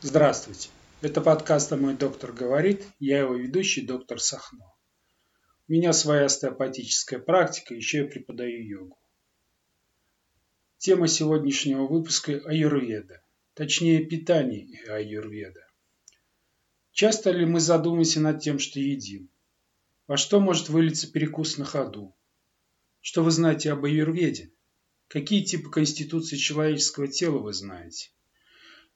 Здравствуйте. Это подкаст «Мой доктор говорит». Я его ведущий, доктор Сахно. У меня своя остеопатическая практика, еще я преподаю йогу. Тема сегодняшнего выпуска – аюрведа. Точнее, питание и аюрведа. Часто ли мы задумываемся над тем, что едим? Во что может вылиться перекус на ходу? Что вы знаете об аюрведе? Какие типы конституции человеческого тела вы знаете?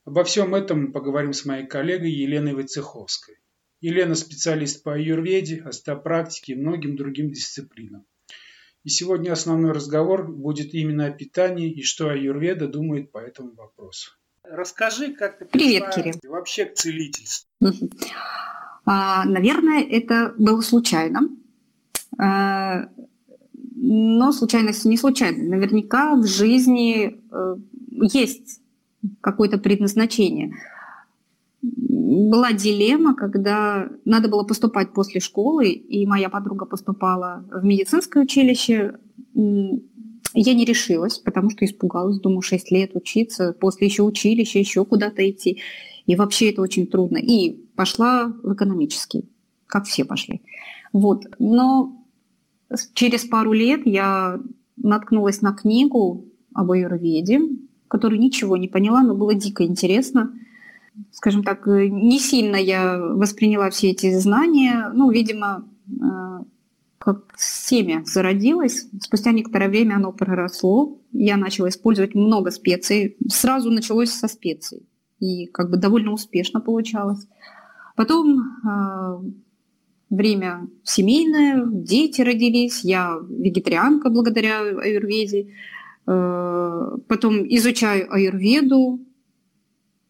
Обо всем этом мы поговорим с моей коллегой Еленой Войцеховской. Елена – специалист по аюрведе, остеопрактике и многим другим дисциплинам. И сегодня основной разговор будет именно о питании и что аюрведа думает по этому вопросу. Расскажи, как ты Привет, Кирилл. вообще к целительству. А, наверное, это было случайно. А, но случайность не случайно. Наверняка в жизни э, есть какое-то предназначение. Была дилемма, когда надо было поступать после школы, и моя подруга поступала в медицинское училище. Я не решилась, потому что испугалась, думаю, 6 лет учиться, после еще училища, еще куда-то идти. И вообще это очень трудно. И пошла в экономический, как все пошли. Вот. Но через пару лет я наткнулась на книгу об аюрведе, которую ничего не поняла, но было дико интересно. Скажем так, э, не сильно я восприняла все эти знания. Ну, видимо, э, как семя зародилось, спустя некоторое время оно проросло, я начала использовать много специй. Сразу началось со специй. И как бы довольно успешно получалось. Потом э, время семейное, дети родились, я вегетарианка благодаря аюрведе. Э, потом изучаю аюрведу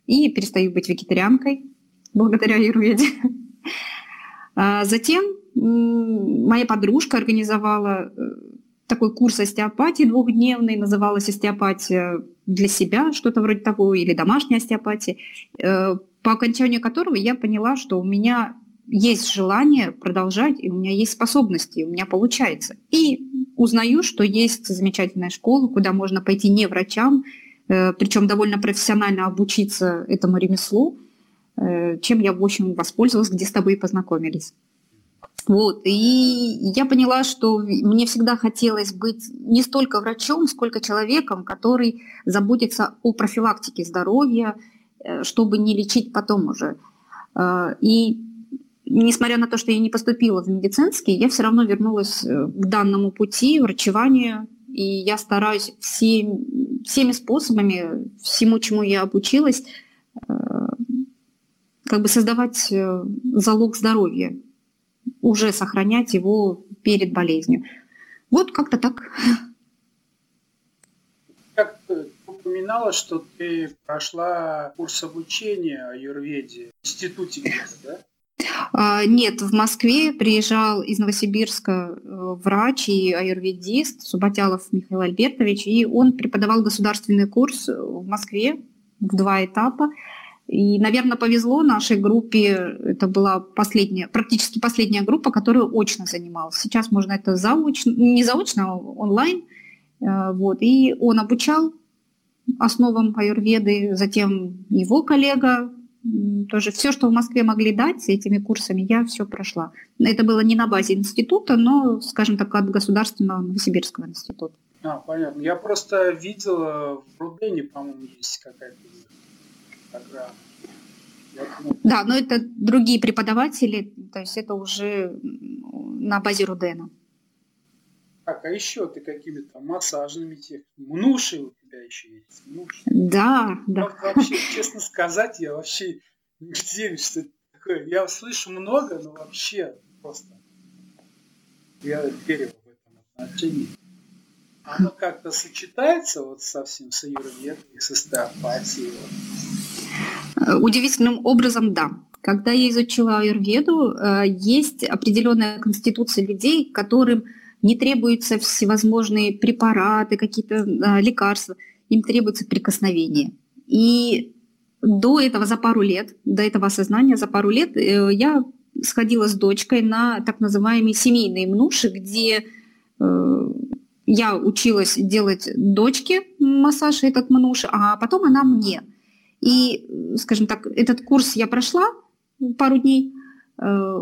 и перестаю быть вегетарианкой благодаря аюрведе. А затем моя подружка организовала э, такой курс остеопатии двухдневный, называлась остеопатия для себя, что-то вроде того, или домашняя остеопатия, э, по окончанию которого я поняла, что у меня есть желание продолжать, и у меня есть способности, и у меня получается. И узнаю, что есть замечательная школа, куда можно пойти не врачам, э, причем довольно профессионально обучиться этому ремеслу, э, чем я, в общем, воспользовалась, где с тобой познакомились. Вот. И я поняла, что мне всегда хотелось быть не столько врачом, сколько человеком, который заботится о профилактике здоровья, э, чтобы не лечить потом уже. И несмотря на то, что я не поступила в медицинский, я все равно вернулась э, к данному пути, врачеванию, и я стараюсь всем, всеми способами, всему, чему я обучилась, э, как бы создавать э, залог здоровья, уже сохранять его перед болезнью. Вот как-то так. Как ты упоминала, что ты прошла курс обучения о юрведе в институте да? А, нет, в Москве приезжал из Новосибирска э, врач и аюрведист Субатялов Михаил Альбертович, и он преподавал государственный курс в Москве в два этапа. И, наверное, повезло нашей группе, это была последняя, практически последняя группа, которая очно занималась. Сейчас можно это заочно, не заочно, а онлайн. Э, вот. И он обучал основам аюрведы, затем его коллега тоже все, что в Москве могли дать этими курсами, я все прошла. Это было не на базе института, но, скажем так, от государственного Новосибирского института. А, понятно. Я просто видела в Рудене, по-моему, есть какая-то программа. Да, но это другие преподаватели, то есть это уже на базе Рудена. Так, а еще ты какими-то массажными техниками. Мнуши у тебя еще есть. Мнуши. Да, да. Вообще, честно сказать, я вообще не верю, что это такое. Я слышу много, но вообще просто я верю в этом отношении. Оно как-то сочетается вот совсем с аюрведой, с остеопатией. Удивительным образом, да. Когда я изучила аюрведу, э, есть определенная конституция людей, которым не требуются всевозможные препараты, какие-то а, лекарства, им требуется прикосновение. И до этого за пару лет, до этого осознания за пару лет э, я сходила с дочкой на так называемые семейные мнуши, где э, я училась делать дочке массаж этот мнуш, а потом она мне. И, скажем так, этот курс я прошла пару дней, э,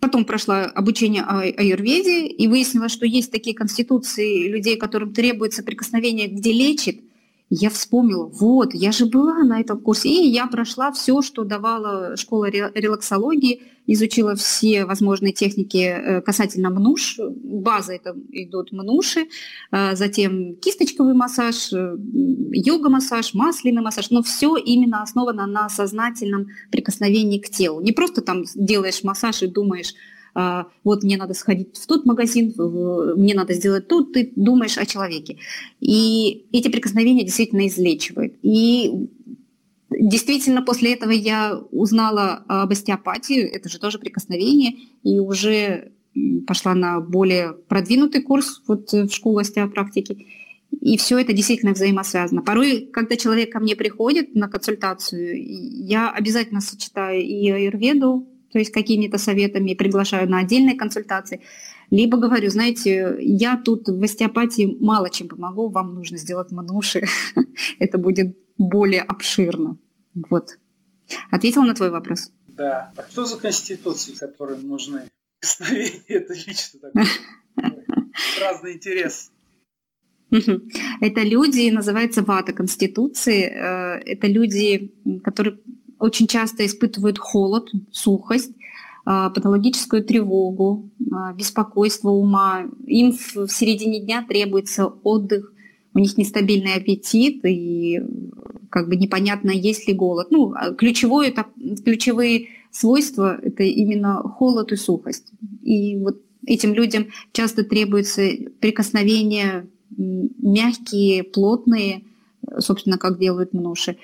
потом прошла обучение аюрведе и выяснила, что есть такие конституции людей, которым требуется прикосновение, где лечит, я вспомнила, вот, я же была на этом курсе, и я прошла все, что давала школа релаксологии, изучила все возможные техники э, касательно мнуш. База это идут мнуши, э, затем кисточковый массаж, э, йога-массаж, масляный массаж, но все именно основано на сознательном прикосновении к телу. Не просто там делаешь массаж и думаешь, вот мне надо сходить в тот магазин, мне надо сделать тут, ты думаешь о человеке. И эти прикосновения действительно излечивают. И действительно после этого я узнала об остеопатии, это же тоже прикосновение, и уже пошла на более продвинутый курс вот в школу остеопрактики. И все это действительно взаимосвязано. Порой, когда человек ко мне приходит на консультацию, я обязательно сочетаю и аюрведу, то есть какими-то советами, приглашаю на отдельные консультации, либо говорю, знаете, я тут в остеопатии мало чем помогу, вам нужно сделать мануши, это будет более обширно. Вот. Ответила на твой вопрос? Да. А что за конституции, которые нужны? Это лично такой разный интерес. Это люди, называется вата конституции. Э, это люди, которые очень часто испытывают холод, сухость, а, патологическую тревогу, а, беспокойство ума. Им в середине дня требуется отдых, у них нестабильный аппетит и как бы непонятно, есть ли голод. Ну, а ключевое, это, ключевые свойства – это именно холод и сухость. И вот этим людям часто требуется прикосновения мягкие, плотные, собственно, как делают мнуши,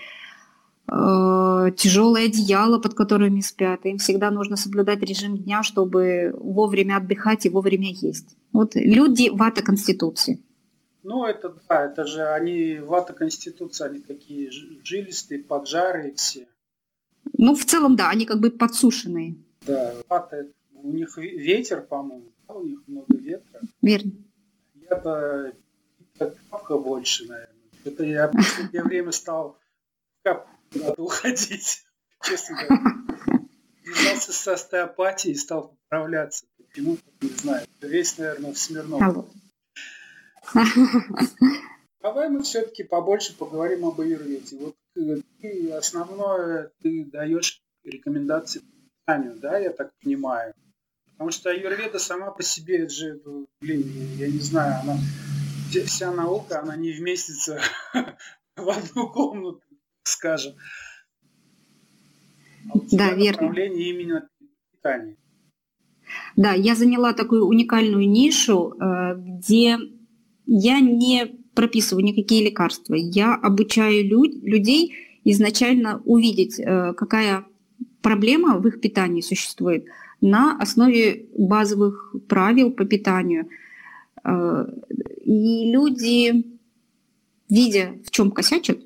тяжелое одеяло, под которыми спят. Им всегда нужно соблюдать режим дня, чтобы вовремя отдыхать и вовремя есть. Вот люди вата Конституции. Ну, это да, это же они, вата Конституции, они такие жилистые, поджарые все. Ну, в целом, да, они как бы подсушенные. Да, вата, у них ветер, по-моему, да, у них много ветра. Верно. Я-то капка больше, наверное. Это я в последнее время стал надо уходить, честно говоря. Связался с остеопатией и стал поправляться. Почему, не знаю. Весь, наверное, в Смирнов. Давай мы все-таки побольше поговорим об аюрведе. Вот э, ты основное ты даешь рекомендации по питанию, да, я так понимаю. Потому что аюрведа сама по себе, это же, блин, я не знаю, она вся наука, она не вместится в одну комнату скажем. А да, верно. именно питания. Да, я заняла такую уникальную нишу, э, где я не прописываю никакие лекарства. Я обучаю люд, людей изначально увидеть, э, какая проблема в их питании существует на основе базовых правил по питанию. Э, и люди, видя, в чем косячат,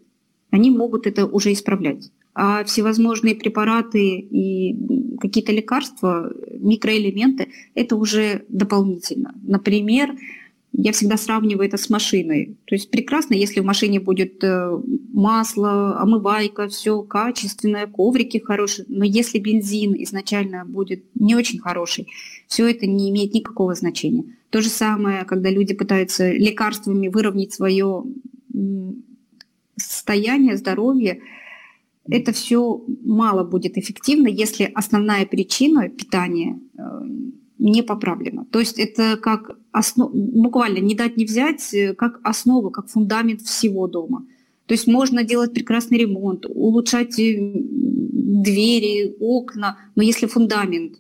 они могут это уже исправлять. А всевозможные препараты и какие-то лекарства, микроэлементы, это уже дополнительно. Например, я всегда сравниваю это с машиной. То есть прекрасно, если в машине будет э, масло, омывайка, все качественное, коврики хорошие, но если бензин изначально будет не очень хороший, все это не имеет никакого значения. То же самое, когда люди пытаются лекарствами выровнять свое состояние, здоровье, это все мало будет эффективно, если основная причина питания э, не поправлена. То есть это как основ... буквально не дать не взять, э, как основа, как фундамент всего дома. То есть можно делать прекрасный ремонт, улучшать э, двери, окна, но если фундамент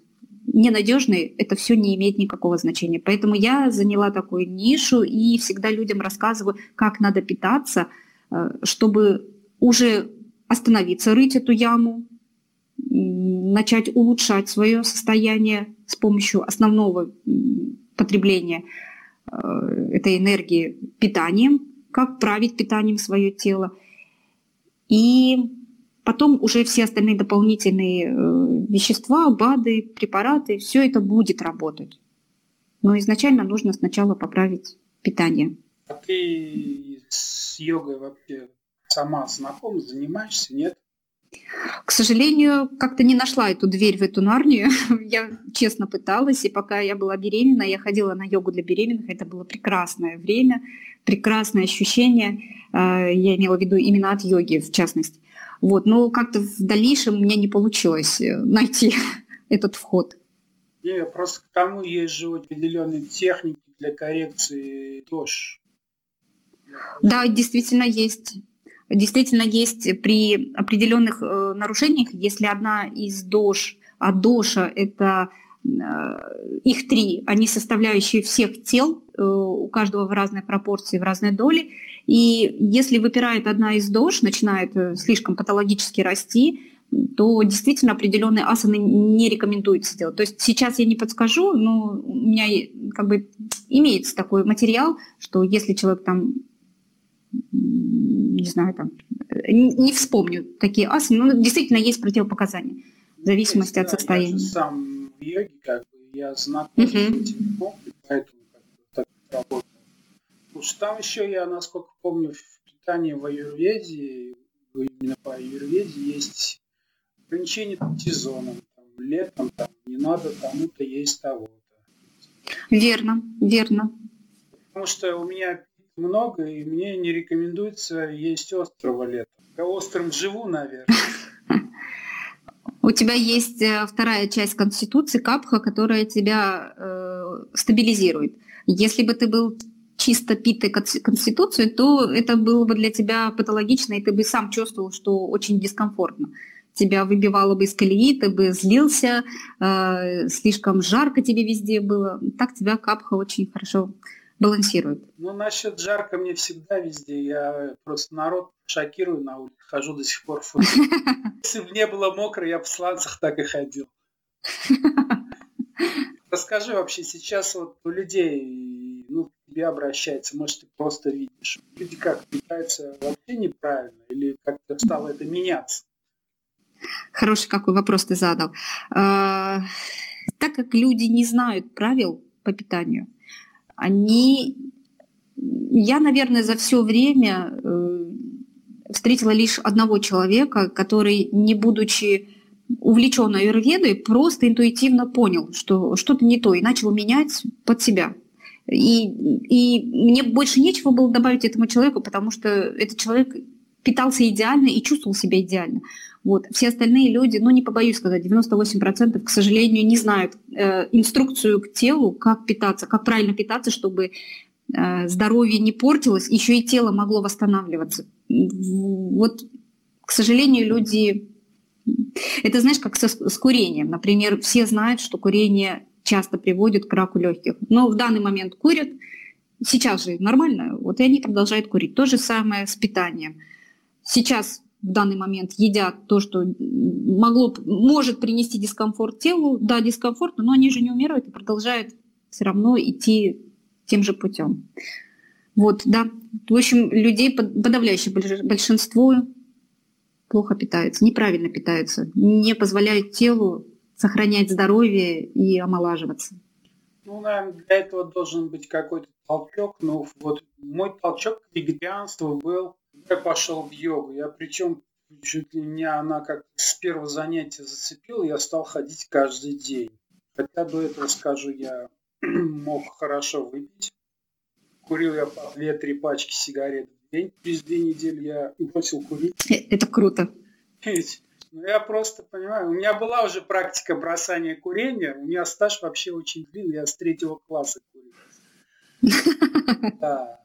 ненадежный, это все не имеет никакого значения. Поэтому я заняла такую нишу и всегда людям рассказываю, как надо питаться – чтобы уже остановиться, рыть эту яму, начать улучшать свое состояние с помощью основного потребления э, этой энергии питанием, как править питанием свое тело. И потом уже все остальные дополнительные э, вещества, БАДы, препараты, все это будет работать. Но изначально нужно сначала поправить питание. А ты с йогой вообще сама знакома, занимаешься, нет? К сожалению, как-то не нашла эту дверь в эту Нарнию. Я честно пыталась, и пока я была беременна, я ходила на йогу для беременных. Это было прекрасное время, прекрасное ощущение. Э, я имела в виду именно от йоги, в частности. Вот. Но как-то в дальнейшем у меня не получилось э, найти этот вход. Не, просто к тому есть же определенные техники для коррекции ДОЖ. Да, действительно есть. Действительно есть при определенных э, нарушениях, если одна из ДОЖ, а ДОШа это э, их три, они составляющие всех тел, э, у каждого в разной пропорции, в разной доли. И если выпирает одна из ДОЖ, начинает слишком патологически расти, то действительно определенные асаны не рекомендуется делать. То есть сейчас я не подскажу, но у меня как бы имеется такой материал, что если человек там не знаю, там, не вспомню такие асаны, но действительно есть противопоказания в зависимости есть, от состояния. Я сам в йоге, как бы, я знаком uh-huh. с этим поэтому как бы, так работаю. Потому что там еще я, насколько помню, в питании в аюрведе, именно по аюрведе есть ограничения по сезонам. Там, летом там, не надо тому-то есть того-то. Верно, верно. Потому что у меня много, и мне не рекомендуется есть острого летом. Я острым живу, наверное. У тебя есть э, вторая часть Конституции, Капха, которая тебя э, стабилизирует. Если бы ты был чисто питой Конституцией, то это было бы для тебя патологично, и ты бы сам чувствовал, что очень дискомфортно. Тебя выбивало бы из колеи, ты бы злился, э, слишком жарко тебе везде было. Так тебя Капха очень хорошо балансирует. Ну, насчет жарко мне всегда везде. Я просто народ шокирую на улице. Хожу до сих пор в Если бы не было мокро, я в сланцах так и ходил. Расскажи вообще, сейчас вот у людей, ну, к тебе обращается, может, ты просто видишь. Люди как, питаются вообще неправильно или как-то стало это меняться? Хороший какой вопрос ты задал. А, так как люди не знают правил по питанию, они... Я, наверное, за все время э, встретила лишь одного человека, который, не будучи увлечен аюрведой, просто интуитивно понял, что что-то не то, и начал менять под себя. И, и мне больше нечего было добавить этому человеку, потому что этот человек питался идеально и чувствовал себя идеально. Вот. Все остальные люди, ну не побоюсь сказать, 98% к сожалению не знают э, инструкцию к телу, как питаться, как правильно питаться, чтобы э, здоровье не портилось, еще и тело могло восстанавливаться. Вот, к сожалению, люди... Это знаешь, как со, с курением. Например, все знают, что курение часто приводит к раку легких, но в данный момент курят, сейчас же нормально, вот и они продолжают курить. То же самое с питанием. Сейчас в данный момент едят то, что могло, может принести дискомфорт телу, да, дискомфортно, но они же не умирают и продолжают все равно идти тем же путем. Вот, да. В общем, людей подавляющее большинство плохо питаются, неправильно питаются, не позволяют телу сохранять здоровье и омолаживаться. Ну, наверное, для этого должен быть какой-то толчок. Но вот мой толчок к вегетарианству был я пошел в йогу. Я причем чуть ли меня она как с первого занятия зацепила, я стал ходить каждый день. Хотя до этого, скажу, я мог хорошо выпить. Курил я по 2-3 пачки сигарет в день. Через две недели я бросил курить. Э, это круто. Ну, я просто понимаю, у меня была уже практика бросания курения. У меня стаж вообще очень длинный, я с третьего класса курил. Да.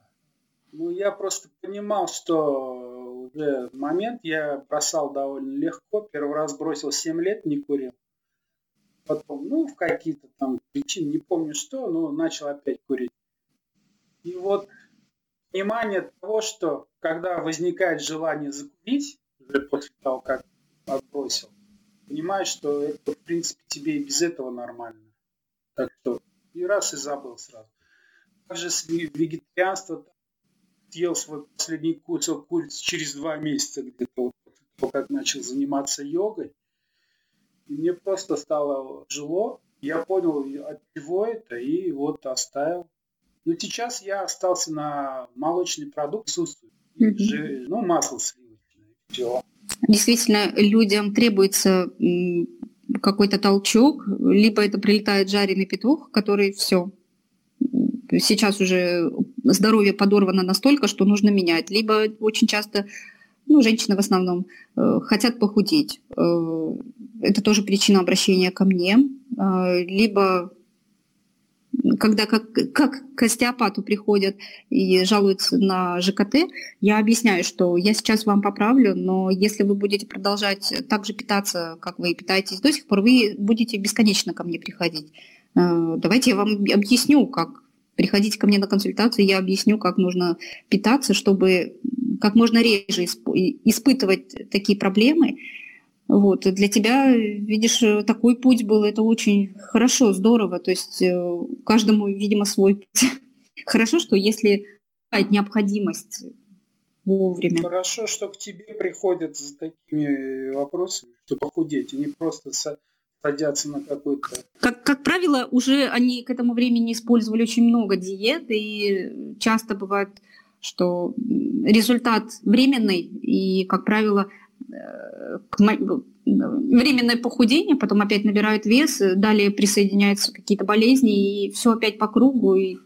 Ну, я просто понимал, что уже момент я бросал довольно легко. Первый раз бросил 7 лет, не курил. Потом, ну, в какие-то там причины, не помню что, но начал опять курить. И вот понимание того, что когда возникает желание закурить, уже после того, как отбросил, понимаешь, что это, в принципе, тебе и без этого нормально. Так что и раз и забыл сразу. Также с вегетарианством съел свой последний кусок курицы через два месяца где-то, вот, как начал заниматься йогой. И мне просто стало тяжело. Я понял, от чего это, и вот оставил. Но сейчас я остался на молочный продукт, присутствую. mm-hmm. ну, масло сливочное, все. Действительно, людям требуется какой-то толчок, либо это прилетает жареный петух, который все, сейчас уже здоровье подорвано настолько, что нужно менять. Либо очень часто, ну, женщины в основном, э, хотят похудеть. Э, это тоже причина обращения ко мне. Э, либо когда как, как к остеопату приходят и жалуются на ЖКТ, я объясняю, что я сейчас вам поправлю, но если вы будете продолжать так же питаться, как вы питаетесь до сих пор, вы будете бесконечно ко мне приходить. Давайте я вам объясню, как Приходите ко мне на консультацию, я объясню, как нужно питаться, чтобы как можно реже испытывать такие проблемы. Вот. Для тебя, видишь, такой путь был, это очень хорошо, здорово. То есть э, каждому, видимо, свой путь. Хорошо, что если необходимость вовремя. Хорошо, что к тебе приходят с такими вопросами, что похудеть, и не просто садятся на какой-то... Как, как правило, уже они к этому времени использовали очень много диет, и часто бывает, что результат временный, и, как правило, э, временное похудение, потом опять набирают вес, далее присоединяются какие-то болезни, и все опять по кругу, и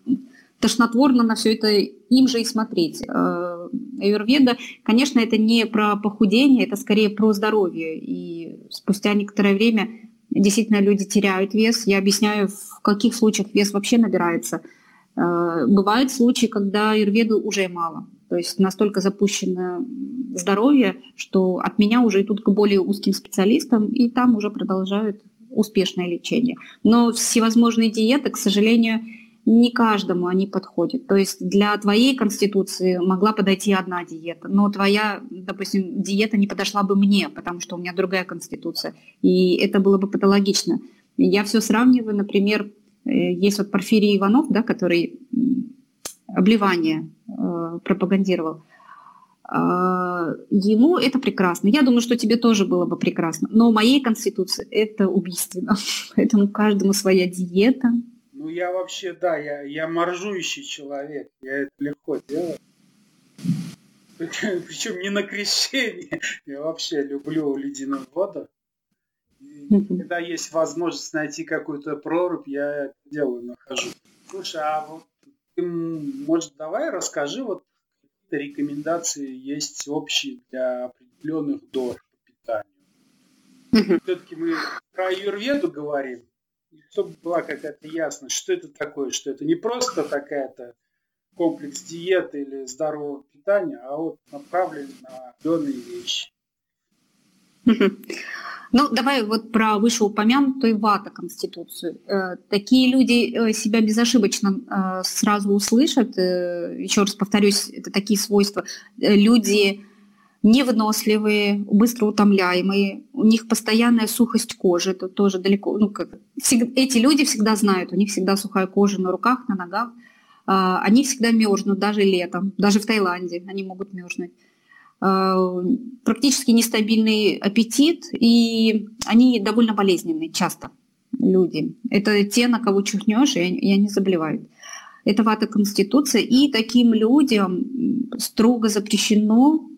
тошнотворно на все это им же и смотреть. Э, аюрведа, конечно, это не про похудение, это скорее про здоровье. И спустя некоторое время действительно люди теряют вес. Я объясняю, в каких случаях вес вообще набирается. Э, бывают случаи, когда аюрведу уже мало. То есть настолько запущено здоровье, что от меня уже идут к более узким специалистам, и там уже продолжают успешное лечение. Но всевозможные диеты, к сожалению, не каждому они подходят. То есть для твоей конституции могла подойти одна диета, но твоя, допустим, диета не подошла бы мне, потому что у меня другая конституция, и это было бы патологично. Я все сравниваю, например, э, есть вот Порфирий Иванов, да, который обливание э, пропагандировал. Э, ему это прекрасно. Я думаю, что тебе тоже было бы прекрасно. Но моей конституции это убийственно. Поэтому каждому своя диета, ну, я вообще, да, я, я моржующий человек. Я это легко делаю. Причем, не на крещение. Я вообще люблю ледяную воду. И когда есть возможность найти какую-то прорубь, я это делаю, нахожу. Слушай, а вот ты, может, давай расскажи, вот какие-то рекомендации есть общие для определенных доз по питанию. Все-таки мы про аюрведу говорим, чтобы была какая-то ясность, что это такое, что это не просто такая-то комплекс диеты или здорового питания, а вот направлен на определенные вещи. Ну, давай вот про вышеупомянутую вата конституцию. Э, такие люди э, себя безошибочно э, сразу услышат. Еще раз повторюсь, это такие свойства. Люди невыносливые, быстро утомляемые, у них постоянная сухость кожи, это тоже далеко, ну, как, эти люди всегда знают, у них всегда сухая кожа на руках, на ногах, а, они всегда мерзнут, даже летом, даже в Таиланде они могут мерзнуть. А, практически нестабильный аппетит, и они довольно болезненные часто, люди. Это те, на кого чихнешь, и они заболевают. Это вата конституция, и таким людям строго запрещено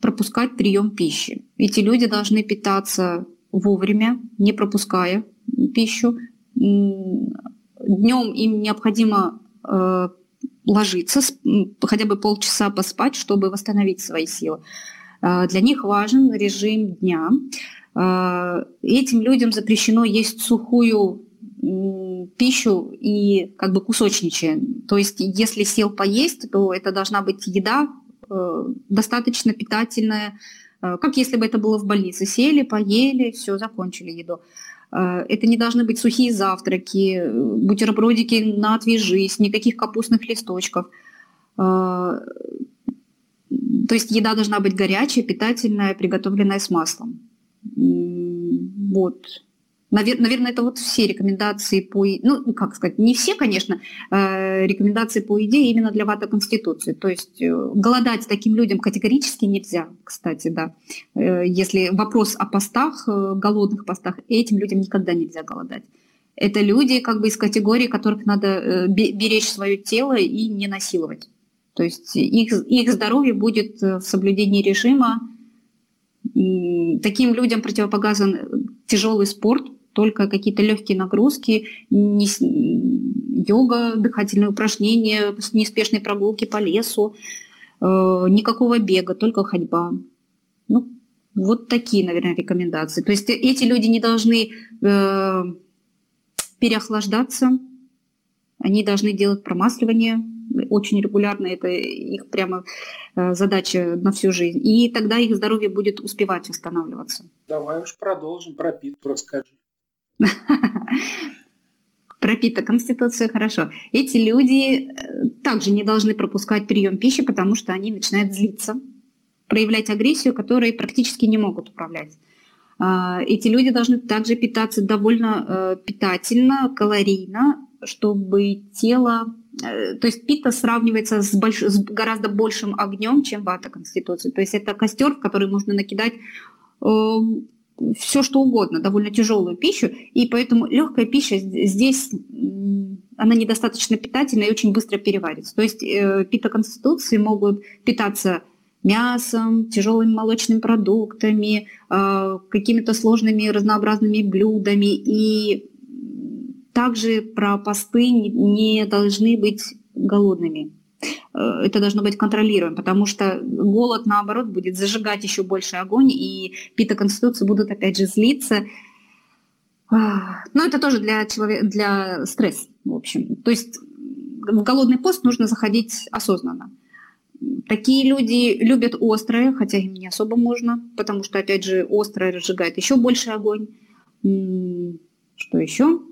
пропускать прием пищи. Эти люди должны питаться вовремя, не пропуская пищу. Днем им необходимо э, ложиться, хотя бы полчаса поспать, чтобы восстановить свои силы. Э, для них важен режим дня. Э, этим людям запрещено есть сухую пищу и как бы кусочничая. То есть если сел поесть, то это должна быть еда достаточно питательное, э, как если бы это было в больнице. Сели, поели, все, закончили еду. Э, это не должны быть сухие завтраки, бутербродики на отвяжись, никаких капустных листочков. То есть еда должна быть горячая, питательная, приготовленная с маслом. Вот. Наверное, это вот все рекомендации по... Ну, как сказать, не все, конечно, э, рекомендации по идее именно для вата Конституции. То есть э, голодать таким людям категорически нельзя, кстати, да. Э, если вопрос о постах, голодных постах, этим людям никогда нельзя голодать. Это люди как бы из категории, которых надо беречь свое тело и не насиловать. То есть их, их здоровье будет в соблюдении режима. Таким людям противопоказан тяжелый спорт, только какие-то легкие нагрузки, не, йога, дыхательные упражнения, неспешные прогулки по лесу, э, никакого бега, только ходьба. Ну, вот такие, наверное, рекомендации. То есть эти люди не должны э, переохлаждаться, они должны делать промасливание очень регулярно, это их прямо э, задача на всю жизнь. И тогда их здоровье будет успевать восстанавливаться. Давай уж продолжим про ПИТ, расскажи. Пропита Конституция, хорошо. Эти люди э, также не должны пропускать прием пищи, потому что они начинают злиться, проявлять агрессию, которой практически не могут управлять. А, эти люди должны также питаться довольно э, питательно, калорийно, чтобы тело... Э, то есть пита сравнивается с, больш... с гораздо большим огнем, чем вата Конституции. То есть это костер, в который можно накидать все что угодно, довольно тяжелую пищу, и поэтому легкая пища здесь она недостаточно питательная и очень быстро переварится. То есть э, питоконституции могут питаться мясом, тяжелыми молочными продуктами, э, какими-то сложными разнообразными блюдами. И также про посты не должны быть голодными. Э, это должно быть контролируем, потому что голод, наоборот, будет зажигать еще больше огонь, и питоконституции будут, опять же, злиться. Но это тоже для, человека, для стресса, в общем. То есть в голодный пост нужно заходить осознанно. Такие люди любят острое, хотя им не особо можно, потому что, опять же, острое разжигает еще больше огонь. Что еще?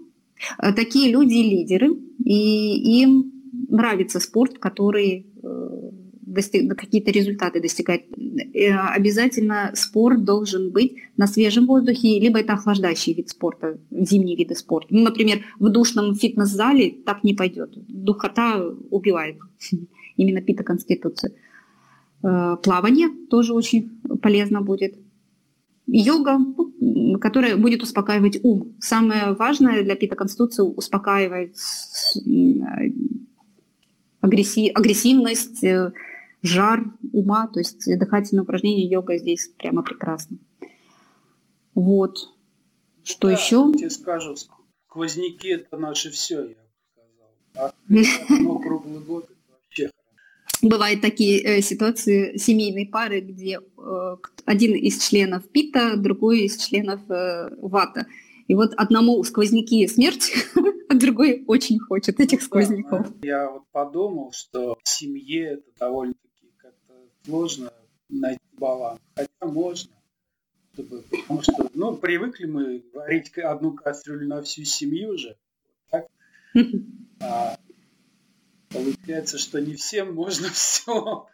Э, такие люди лидеры, и им нравится спорт, который э, достиг, какие-то результаты достигает. Э, обязательно спорт должен быть на свежем воздухе, либо это охлаждающий вид спорта, зимние виды спорта. Ну, например, в душном фитнес-зале так не пойдет. Духота убивает. Именно питоконституция. Э, плавание тоже очень полезно будет. Йога, которая будет успокаивать ум. Самое важное для питоконституции успокаивать агрессив, агрессивность, э, жар ума, то есть дыхательное упражнение йога здесь прямо прекрасно. Вот. Что да, еще? Я тебе скажу, сквозняки это наше все, я бы сказал. А круглый год вообще Бывают такие э, ситуации семейной пары, где э, один из членов пита, другой из членов э, вата. И вот одному сквозняки смерть, а другой очень хочет этих ну сквозняков. Я вот подумал, что в семье это довольно-таки как-то сложно найти баланс. Хотя можно. Чтобы, потому что, ну, привыкли мы варить одну кастрюлю на всю семью уже. Так? А получается, что не всем можно все.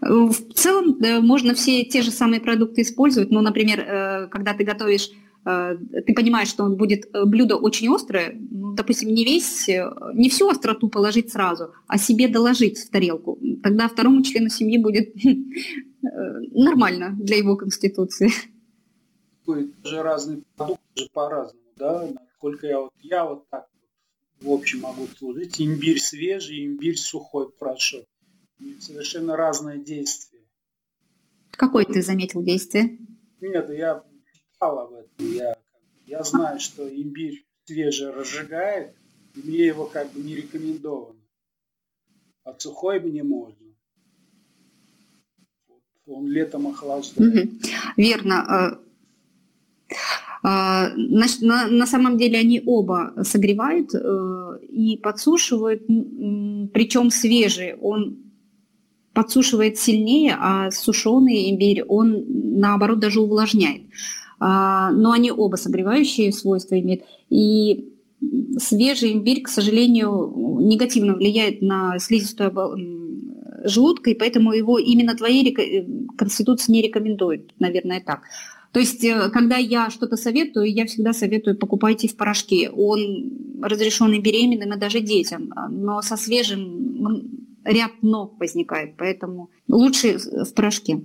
В целом можно все те же самые продукты использовать. Ну, например, э, когда ты готовишь Э, ты понимаешь, что он будет э, блюдо очень острое, ну, допустим, не весь, э, не всю остроту положить сразу, а себе доложить в тарелку. Тогда второму члену семьи будет нормально для его конституции. Же разные продукты по-разному, да? Насколько я вот, я вот так в общем могу служить. Имбирь свежий, имбирь сухой прошу. Совершенно разное действие. Какое ты заметил действие? Нет, я читал об этом. Я, я знаю, что имбирь свежий разжигает, и мне его как бы не рекомендовано. А сухой мне можно. Он летом охлаждает. Угу. Верно. Э, а, на, на, на самом деле они оба согревают э, и подсушивают, причем свежий он подсушивает сильнее, а сушеный имбирь он наоборот даже увлажняет. А, но они оба согревающие свойства имеют. И свежий имбирь, к сожалению, негативно влияет на слизистую желудка, и поэтому его именно твоей э, конституции не рекомендует, наверное, так. То есть, э, когда я что-то советую, я всегда советую покупайте в порошке. Он разрешен и беременным, и даже детям. Но со свежим ряд но возникает, поэтому лучше в порошке.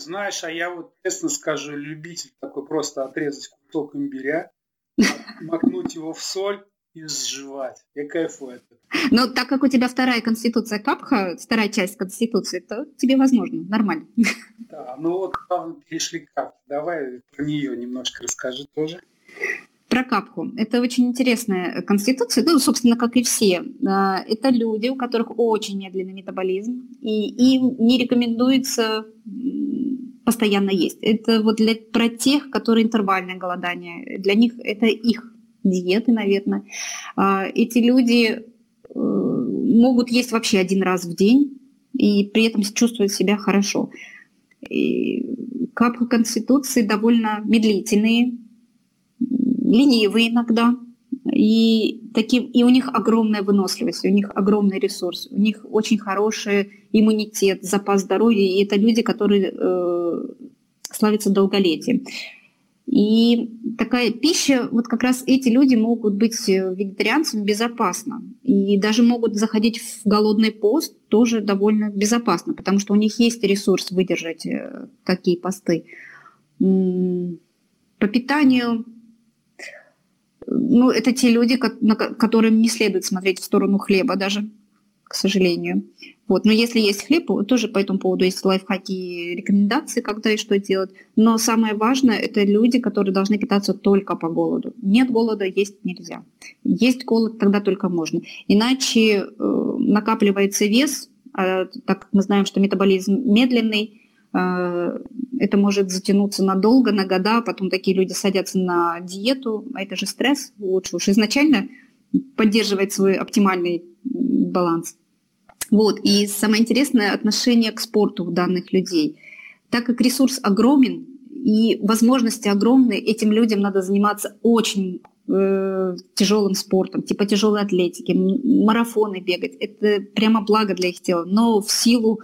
Знаешь, а я вот честно скажу, любитель такой просто отрезать кусок имбиря, макнуть его в соль и сживать. Я кайфую этого. Но так как у тебя вторая конституция Капха, вторая часть конституции, то тебе возможно, нормально. Да, ну вот плавно перешли к Капхе. Давай про нее немножко расскажи тоже. Про Капху. Это очень интересная конституция, ну, собственно, как и все. А, это люди, у которых очень медленный метаболизм, и им не рекомендуется постоянно есть. Это вот для, про тех, которые интервальное голодание. Для них это их диеты, наверное. А, эти люди э, могут есть вообще один раз в день и при этом чувствовать себя хорошо. И капы конституции довольно медлительные, ленивые иногда, и, таким, и у них огромная выносливость, у них огромный ресурс, у них очень хороший иммунитет, запас здоровья, и это люди, которые э, славятся долголетием. И такая пища, вот как раз эти люди могут быть э, вегетарианцами безопасно. И даже могут заходить в голодный пост тоже довольно безопасно, потому что у них есть ресурс выдержать э, такие посты. По питанию, ну, это те люди, которым не следует смотреть в сторону хлеба даже, к сожалению. Вот. Но если есть хлеб, тоже по этому поводу есть лайфхаки и рекомендации, когда и что делать. Но самое важное – это люди, которые должны питаться только по голоду. Нет голода, есть нельзя. Есть голод, тогда только можно. Иначе э, накапливается вес, а, так как мы знаем, что метаболизм медленный, э, это может затянуться надолго, на года, а потом такие люди садятся на диету, а это же стресс, лучше уж изначально поддерживать свой оптимальный баланс. Вот. И самое интересное отношение к спорту у данных людей. Так как ресурс огромен и возможности огромные, этим людям надо заниматься очень э, тяжелым спортом, типа тяжелой атлетики, марафоны бегать. Это прямо благо для их тела. Но в силу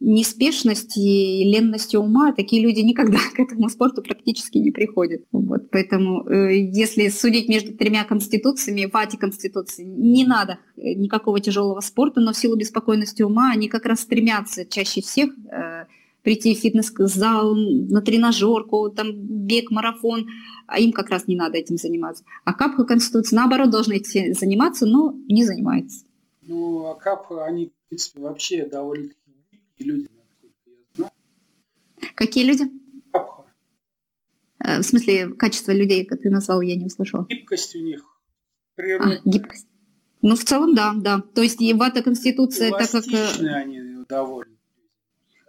неспешности и ленности ума такие люди никогда к этому спорту практически не приходят. Вот, поэтому э, если судить между тремя конституциями, в конституции, не надо никакого тяжелого спорта, но в силу беспокойности ума они как раз стремятся чаще всех э, прийти в фитнес-зал, на тренажерку, там бег, марафон, а им как раз не надо этим заниматься. А Капха Конституции, наоборот, должны этим заниматься, но не занимается. Ну, а Капха, они принципе, вообще довольно-таки люди, насколько я знаю. Какие люди? Абха. Э, в смысле, качество людей, как ты назвал, я не услышала. Гибкость у них. Природная. А, гибкость. Ну, в целом, да, да. То есть вата конституция, так как... Э, они довольны.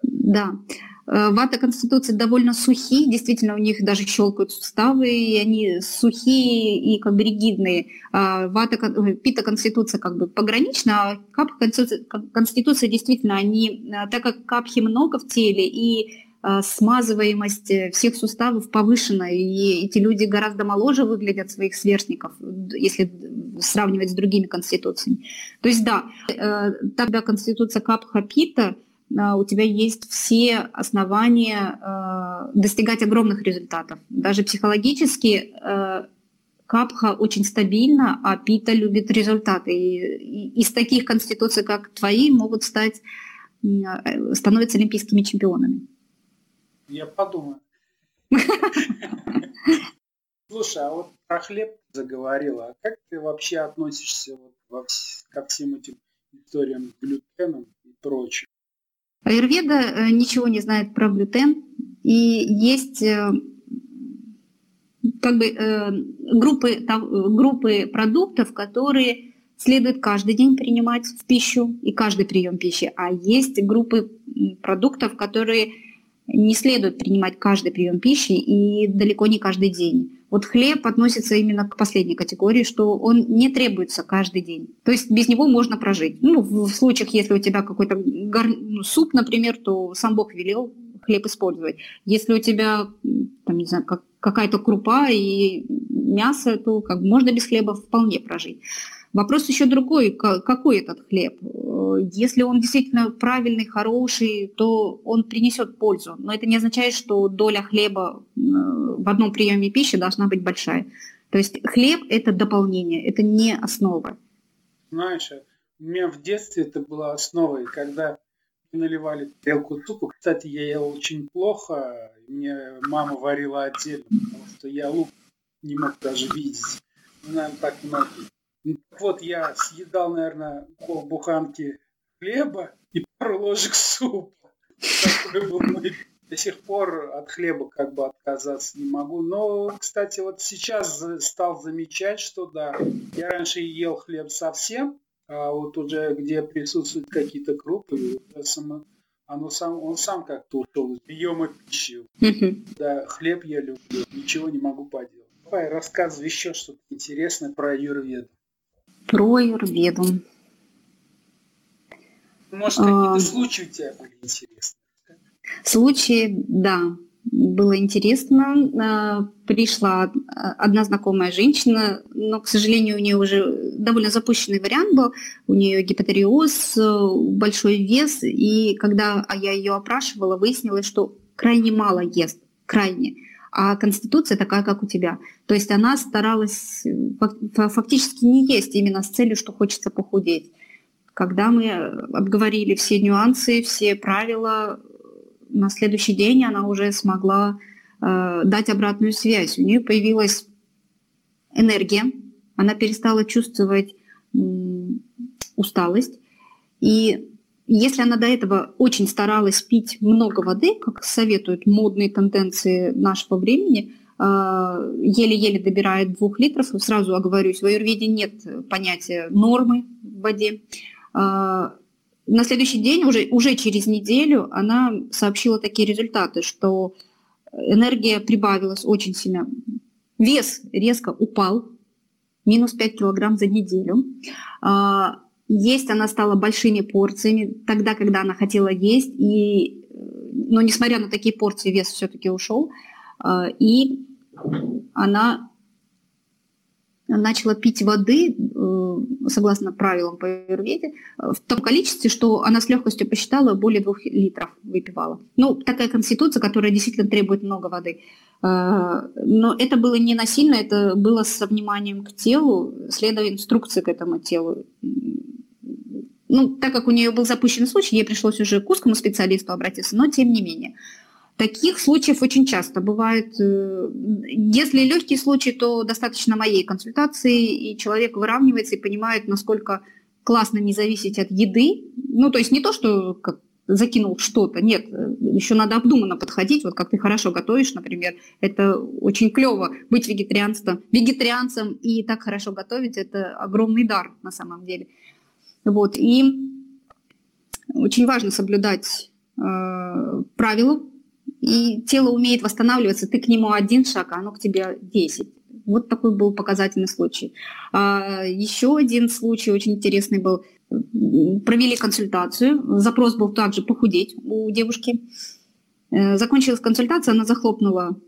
Да. Э, вата конституции довольно сухие, действительно у них даже щелкают суставы, и они сухие и как бы ригидные. А вата, э, пита конституция как бы погранична, а капха конституция, конституция действительно, они, э, так как капхи много в теле и смазываемость всех суставов повышена, и эти люди гораздо моложе выглядят своих сверстников, если сравнивать с другими конституциями. То есть да, тогда конституция Капха Пита – а, у тебя есть все основания а, достигать огромных результатов. Даже психологически а, Капха очень стабильна, а Пита любит результаты. И из таких конституций, как твои, могут стать, становятся олимпийскими чемпионами. Я подумаю. Слушай, а вот про хлеб заговорила. А как ты вообще относишься вот ко всем этим историям с глютеном и прочим? Аюрведа э, ничего не знает про глютен, и есть э, как бы э, группы, группы продуктов, которые следует каждый день принимать в пищу и каждый прием пищи, а есть группы продуктов, которые не следует принимать каждый прием пищи и далеко не каждый день. Вот хлеб относится именно к последней категории, что он не требуется каждый день. То есть без него можно прожить. Ну, в случаях, если у тебя какой-то гар... ну, суп, например, то сам Бог велел хлеб использовать. Если у тебя, там, не знаю, как, какая-то крупа и мясо, то как можно без хлеба вполне прожить. Вопрос еще другой, какой этот хлеб. Если он действительно правильный, хороший, то он принесет пользу. Но это не означает, что доля хлеба э, в одном приеме пищи должна быть большая. То есть хлеб – это дополнение, это не основа. Знаешь, у меня в детстве это была основой, когда наливали тарелку супа. Кстати, я ел очень плохо. Мне мама варила отдельно, потому что я лук не мог даже видеть. наверное, так. Ну, вот я съедал, наверное, пол буханки хлеба и пару ложек супа. До сих пор от хлеба как бы отказаться не могу. Но, кстати, вот сейчас стал замечать, что да, я раньше ел хлеб совсем, а вот уже где присутствуют какие-то крупы, оно сам, он сам как-то ушел из приема пищи. Да, хлеб я люблю, ничего не могу поделать. Давай рассказывай еще что-то интересное про аюрведу. Про аюрведу. Может, какие-то а... случаи у тебя были интересные? Случаи, да, было интересно. А, пришла одна знакомая женщина, но, к сожалению, у нее уже довольно запущенный вариант был. У нее гипотериоз, большой вес, и когда я ее опрашивала, выяснилось, что крайне мало ест, крайне. А конституция такая, как у тебя. То есть она старалась фактически не есть именно с целью, что хочется похудеть. Когда мы обговорили все нюансы, все правила, на следующий день она уже смогла э, дать обратную связь. У нее появилась энергия, она перестала чувствовать э, усталость. И если она до этого очень старалась пить много воды, как советуют модные тенденции нашего времени, э, еле-еле добирает двух литров, сразу оговорюсь, в аюрведе нет понятия нормы в воде. Э, на следующий день, уже, уже через неделю, она сообщила такие результаты, что энергия прибавилась очень сильно. Вес резко упал, минус 5 килограмм за неделю. А, есть она стала большими порциями, тогда, когда она хотела есть, и, но несмотря на такие порции, вес все-таки ушел. А, и она начала пить воды, э, согласно правилам по аюрведе, в том количестве, что она с легкостью посчитала, более двух литров выпивала. Ну, такая конституция, которая действительно требует много воды. Э, но это было не насильно, это было со вниманием к телу, следуя инструкции к этому телу. Ну, так как у нее был запущен случай, ей пришлось уже к узкому специалисту обратиться, но тем не менее. Таких случаев очень часто бывает. Э, если легкий случай, то достаточно моей консультации, и человек выравнивается и понимает, насколько классно не зависеть от еды. Ну, то есть не то, что как закинул что-то. Нет, еще надо обдуманно подходить. Вот как ты хорошо готовишь, например, это очень клево быть вегетарианцем, вегетарианцем и так хорошо готовить. Это огромный дар на самом деле. Вот и очень важно соблюдать э, правила и тело умеет восстанавливаться, ты к нему один шаг, а оно к тебе 10. Вот такой был показательный случай. А, еще один случай очень интересный был. Провели консультацию, запрос был также похудеть у девушки. Э, закончилась консультация, она захлопнула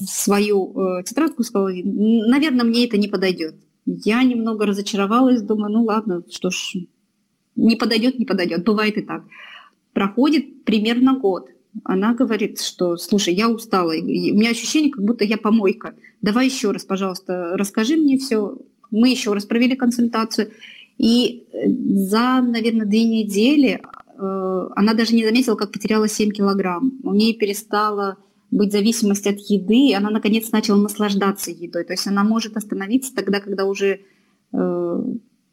свою э, тетрадку сказала, наверное, мне это не подойдет. Я немного разочаровалась, думаю, ну ладно, что ж, не подойдет, не подойдет, бывает и так. Проходит примерно год она говорит, что, слушай, я устала, у меня ощущение, как будто я помойка. Давай еще раз, пожалуйста, расскажи мне все. Мы еще раз провели консультацию. И э, за, наверное, две недели э, она даже не заметила, как потеряла 7 килограмм. У нее перестала быть зависимость от еды, и она наконец начала наслаждаться едой. То есть она может остановиться тогда, когда уже э,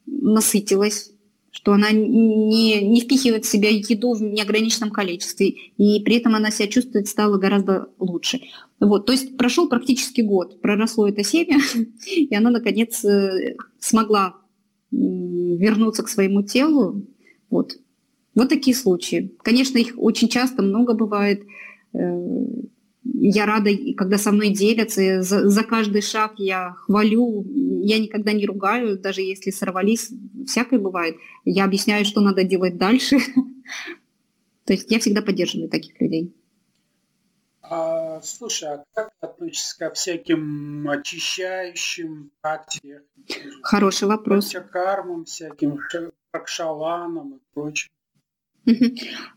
насытилась, что она не, не впихивает в себя еду в неограниченном количестве, и при этом она себя чувствует стала гораздо лучше. Вот, то есть прошел практически год, проросло это семя, и она, наконец, э, смогла вернуться к своему телу. Вот. вот такие случаи. Конечно, их очень часто много бывает. Э, я рада, когда со мной делятся, за, за каждый шаг я хвалю, я никогда не ругаю, даже если сорвались, всякое бывает. Я объясняю, что надо делать дальше. То есть я всегда поддерживаю таких людей. А, слушай, а как ты относишься ко всяким очищающим практикам? Хороший вопрос. Кармам, всяким пракшаланам и прочим.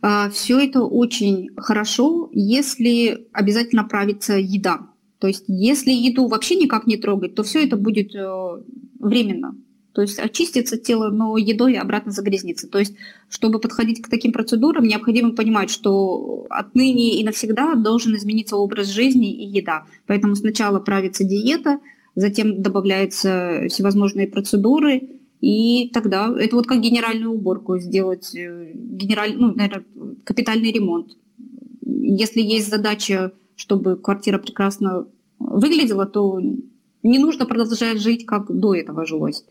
А, Все это очень хорошо, если обязательно правится еда. То есть если еду вообще никак не трогать, то все это будет э, временно. То есть очистится тело, но едой обратно загрязнится. То есть, чтобы подходить к таким процедурам, необходимо понимать, что отныне и навсегда должен измениться образ жизни и еда. Поэтому сначала правится диета, затем добавляются всевозможные процедуры, и тогда это вот как генеральную уборку сделать, э, генераль, ну, наверное, капитальный ремонт. Если есть задача, чтобы квартира прекрасно выглядела, то не нужно продолжать жить, как до этого жилось.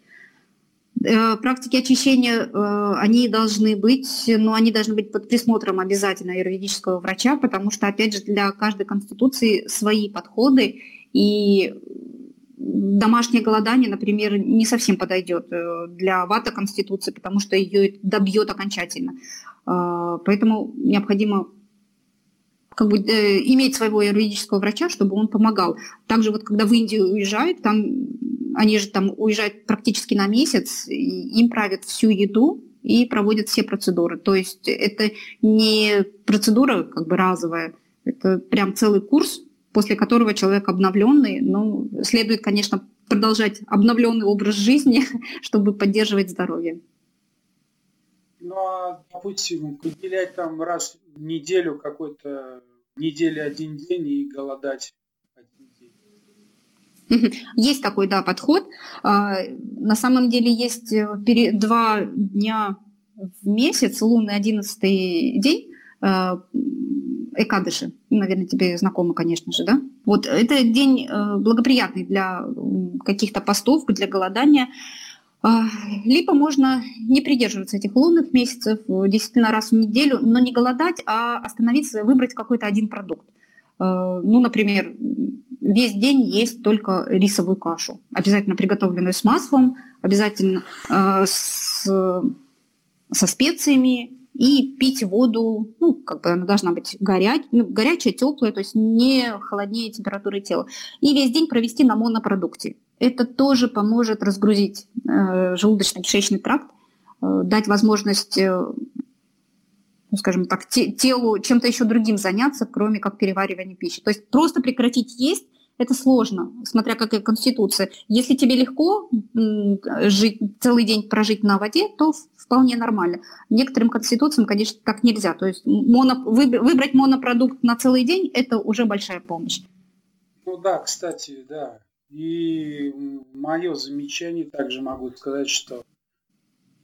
Э, практики очищения, э, они должны быть, но они должны быть под присмотром обязательно юридического врача, потому что, опять же, для каждой конституции свои подходы, и домашнее голодание, например, не совсем подойдет э, для вата Конституции, потому что ее добьет окончательно. Поэтому необходимо как бы, э, иметь своего юридического врача, чтобы он помогал. Также вот когда в Индию уезжают, там они же там уезжают практически на месяц, им правят всю еду и проводят все процедуры. То есть это не процедура как бы разовая, это прям целый курс, после которого человек обновленный. Ну, следует, конечно, продолжать обновленный образ жизни, чтобы поддерживать здоровье. Ну, а, допустим, выделять там раз в неделю какой-то, неделю один день и голодать. Есть такой, да, подход. А, на самом деле есть э, два дня в месяц, лунный одиннадцатый день, а, Экадыши. Наверное, тебе знакомо, конечно же, да? Вот это день э, благоприятный для каких-то постов, для голодания. А, либо можно не придерживаться этих лунных месяцев, действительно раз в неделю, но не голодать, а остановиться, выбрать какой-то один продукт. Э, ну, например, весь день есть только рисовую кашу, обязательно приготовленную с маслом, обязательно э, с, со специями, и пить воду, ну, как бы она должна быть горя... ну, горячая, теплая, то есть не холоднее температуры тела. И весь день провести на монопродукте. Это тоже поможет разгрузить э, желудочно-кишечный тракт, э, дать возможность, э, ну, скажем так, те, телу чем-то еще другим заняться, кроме как переваривания пищи. То есть просто прекратить есть это сложно, смотря какая конституция. Если тебе легко жить, целый день прожить на воде, то вполне нормально. Некоторым конституциям, конечно, так нельзя. То есть моно, выбрать монопродукт на целый день – это уже большая помощь. Ну да, кстати, да. И мое замечание также могу сказать, что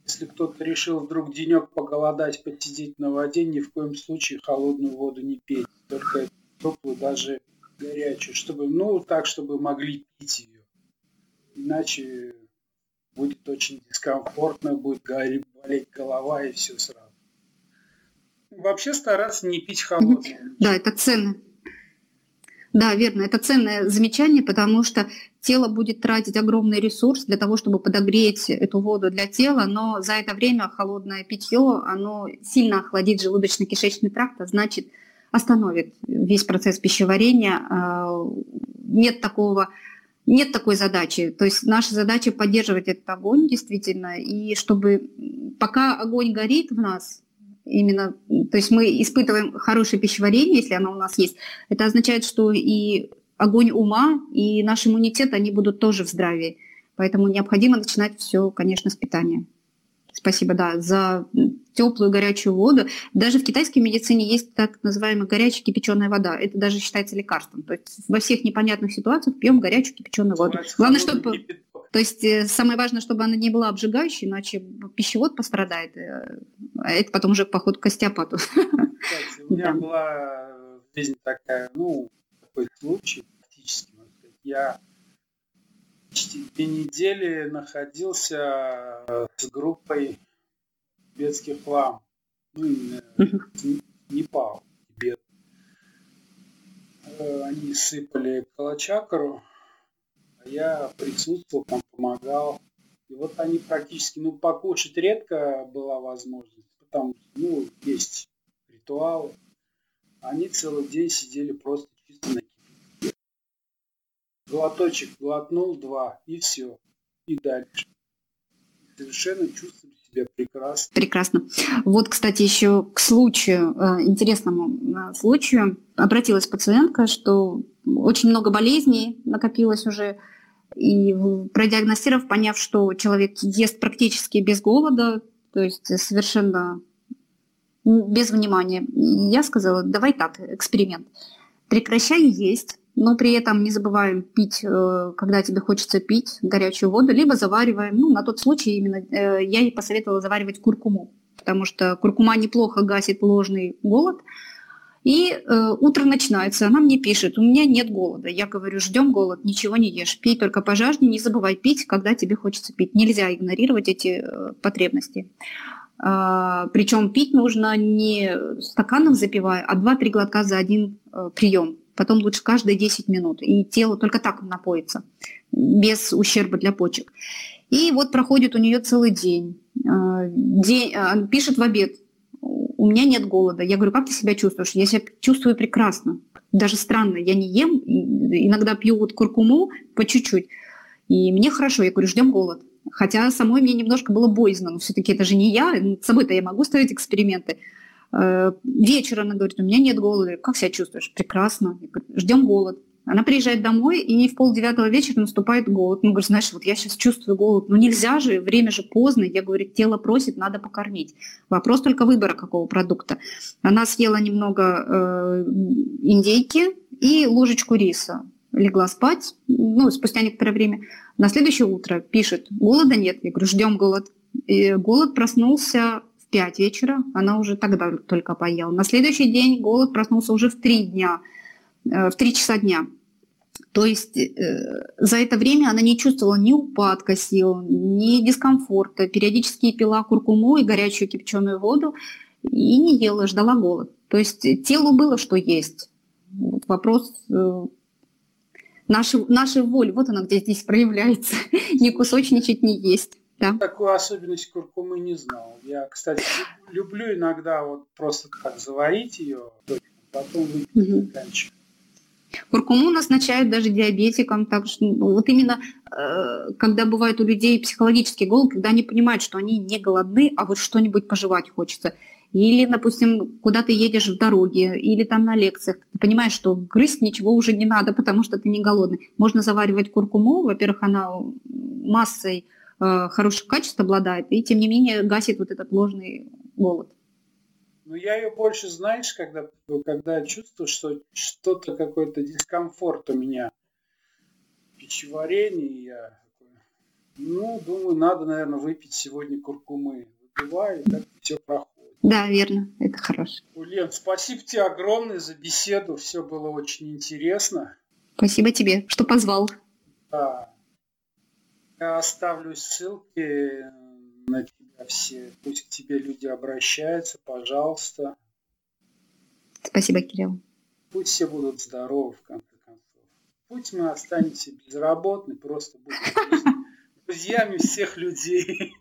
если кто-то решил вдруг денек поголодать, посидеть на воде, ни в коем случае холодную воду не пить. Только теплую, даже горячую, чтобы, ну, так, чтобы могли пить ее. Иначе будет очень дискомфортно, будет болеть голова и все сразу. Вообще стараться не пить холодную. Да, это ценно. Да, верно, это ценное замечание, потому что тело будет тратить огромный ресурс для того, чтобы подогреть эту воду для тела, но за это время холодное питье, оно сильно охладит желудочно-кишечный тракт, а значит, остановит весь процесс пищеварения. А, нет такого нет такой задачи. То есть наша задача поддерживать этот огонь действительно, и чтобы пока огонь горит в нас, именно, то есть мы испытываем хорошее пищеварение, если оно у нас есть, это означает, что и огонь ума, и наш иммунитет, они будут тоже в здравии. Поэтому необходимо начинать все, конечно, с питания. Спасибо, да, за теплую горячую воду. Даже в китайской медицине есть так называемая горячая кипяченая вода. Это даже считается лекарством. То есть во всех непонятных ситуациях пьем горячую кипяченую воду. Главное, чтобы... То есть э, самое важное, чтобы она не была обжигающей, иначе пищевод пострадает. Э, а это потом уже поход к остеопату. Кстати, у меня да. была в жизни такая, ну, такой случай, практически. Я почти две недели находился э, с группой тибетских лам. Ну, Непал, Тибет. Э, они сыпали калачакру, а я присутствовал, там помогал. И вот они практически, ну, покушать редко была возможность, потому что, ну, есть ритуалы. Они целый день сидели просто Глоточек глотнул, два, и все. И дальше. Совершенно чувствую себя прекрасно. Прекрасно. Вот, кстати, еще к случаю, э, интересному э, случаю, обратилась пациентка, что очень много болезней накопилось уже, и продиагностировав, поняв, что человек ест практически без голода, то есть совершенно без внимания, я сказала, давай так, эксперимент. Прекращай есть, но при этом не забываем пить, э, когда тебе хочется пить горячую воду, либо завариваем, ну, на тот случай именно э, я ей посоветовала заваривать куркуму, потому что куркума неплохо гасит ложный голод, и э, утро начинается, она мне пишет, у меня нет голода. Я говорю, ждем голод, ничего не ешь, пей только пожажнее, не забывай пить, когда тебе хочется пить. Нельзя игнорировать эти э, потребности. А, причем пить нужно не стаканом запивая, а 2-3 глотка за один э, прием. Потом лучше каждые 10 минут. И тело только так напоится, без ущерба для почек. И вот проходит у нее целый день. Э, день э, пишет в обед, у меня нет голода. Я говорю, как ты себя чувствуешь? Я себя чувствую прекрасно. Даже странно, я не ем, иногда пью вот куркуму по чуть-чуть. И мне хорошо, я говорю, ждем голод. Хотя самой мне немножко было боязно, но все-таки это же не я, с собой-то я могу ставить эксперименты. Э, вечер она говорит, у меня нет голода. Как себя чувствуешь? Прекрасно. Ждем голод. Она приезжает домой, и в полдевятого вечера наступает голод. Ну, говорит, знаешь, вот я сейчас чувствую голод. Ну, нельзя же, время же поздно. Я говорю, тело просит, надо покормить. Вопрос только выбора какого продукта. Она съела немного э, индейки и ложечку риса. Легла спать, ну, спустя некоторое время. На следующее утро пишет, голода нет. Я говорю, ждем голод. И голод проснулся в 5 вечера, она уже тогда только поела. На следующий день голод проснулся уже в 3 дня, э, в 3 часа дня. То есть э, за это время она не чувствовала ни упадка сил, ни дискомфорта. Периодически пила куркуму и горячую кипяченую воду и не ела, ждала голод. То есть телу было что есть. Вопрос э, нашей, нашей воли, вот она где здесь проявляется. не кусочничать, не есть. Да. Такую особенность куркумы не знал. Я, кстати, люблю иногда вот просто так заварить ее, потом выпить. Куркуму назначают даже диабетикам, так что ну, вот именно э, когда бывает у людей психологический голод, когда они понимают, что они не голодны, а вот что-нибудь пожевать хочется. Или, допустим, куда ты едешь в дороге, или там на лекциях, ты понимаешь, что грызть ничего уже не надо, потому что ты не голодный. Можно заваривать куркуму, во-первых, она массой э, хороших качеств обладает, и тем не менее гасит вот этот ложный голод. Ну, я ее больше, знаешь, когда, когда чувствую, что что-то, какой-то дискомфорт у меня в пищеварении, я ну, думаю, надо, наверное, выпить сегодня куркумы. Выпиваю, и как все проходит. Да, верно, это хорошо. Лен, спасибо тебе огромное за беседу, все было очень интересно. Спасибо тебе, что позвал. Да. Я оставлю ссылки на тебя все. Пусть к тебе люди обращаются, пожалуйста. Спасибо, Кирилл. Пусть все будут здоровы, в конце концов. Пусть мы останемся безработны, просто будем друзьями всех людей.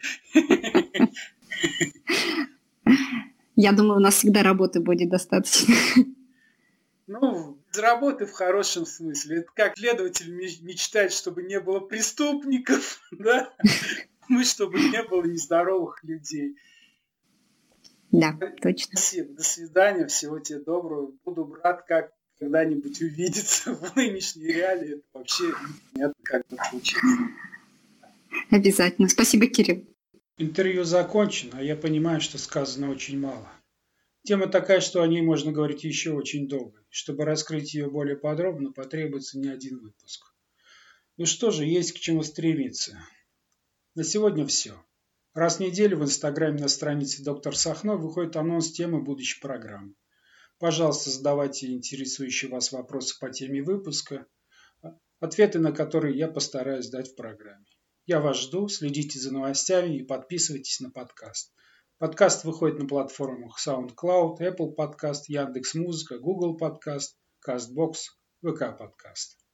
Я думаю, у нас всегда работы будет достаточно. Ну, без работы в хорошем смысле. Это как следователь мечтает, чтобы не было преступников, да? Мы, чтобы не было нездоровых людей. Да, точно. Спасибо. До свидания. Всего тебе доброго. Буду рад, как когда-нибудь увидеться в нынешней реалии. Это вообще нет, как это случится. Обязательно. Спасибо, Кирилл. Интервью закончено, а я понимаю, что сказано очень мало. Тема такая, что о ней можно говорить еще очень долго. Чтобы раскрыть ее более подробно, потребуется не один выпуск. Ну что же, есть к чему стремиться. На сегодня все. Раз в неделю в Инстаграме на странице доктор Сахно выходит анонс темы будущей программы. Пожалуйста, задавайте интересующие вас вопросы по теме выпуска, ответы на которые я постараюсь дать в программе. Я вас жду, следите за новостями и подписывайтесь на подкаст. Подкаст выходит на платформах SoundCloud, Apple Podcast, Яндекс.Музыка, Google Podcast, CastBox, VK Podcast.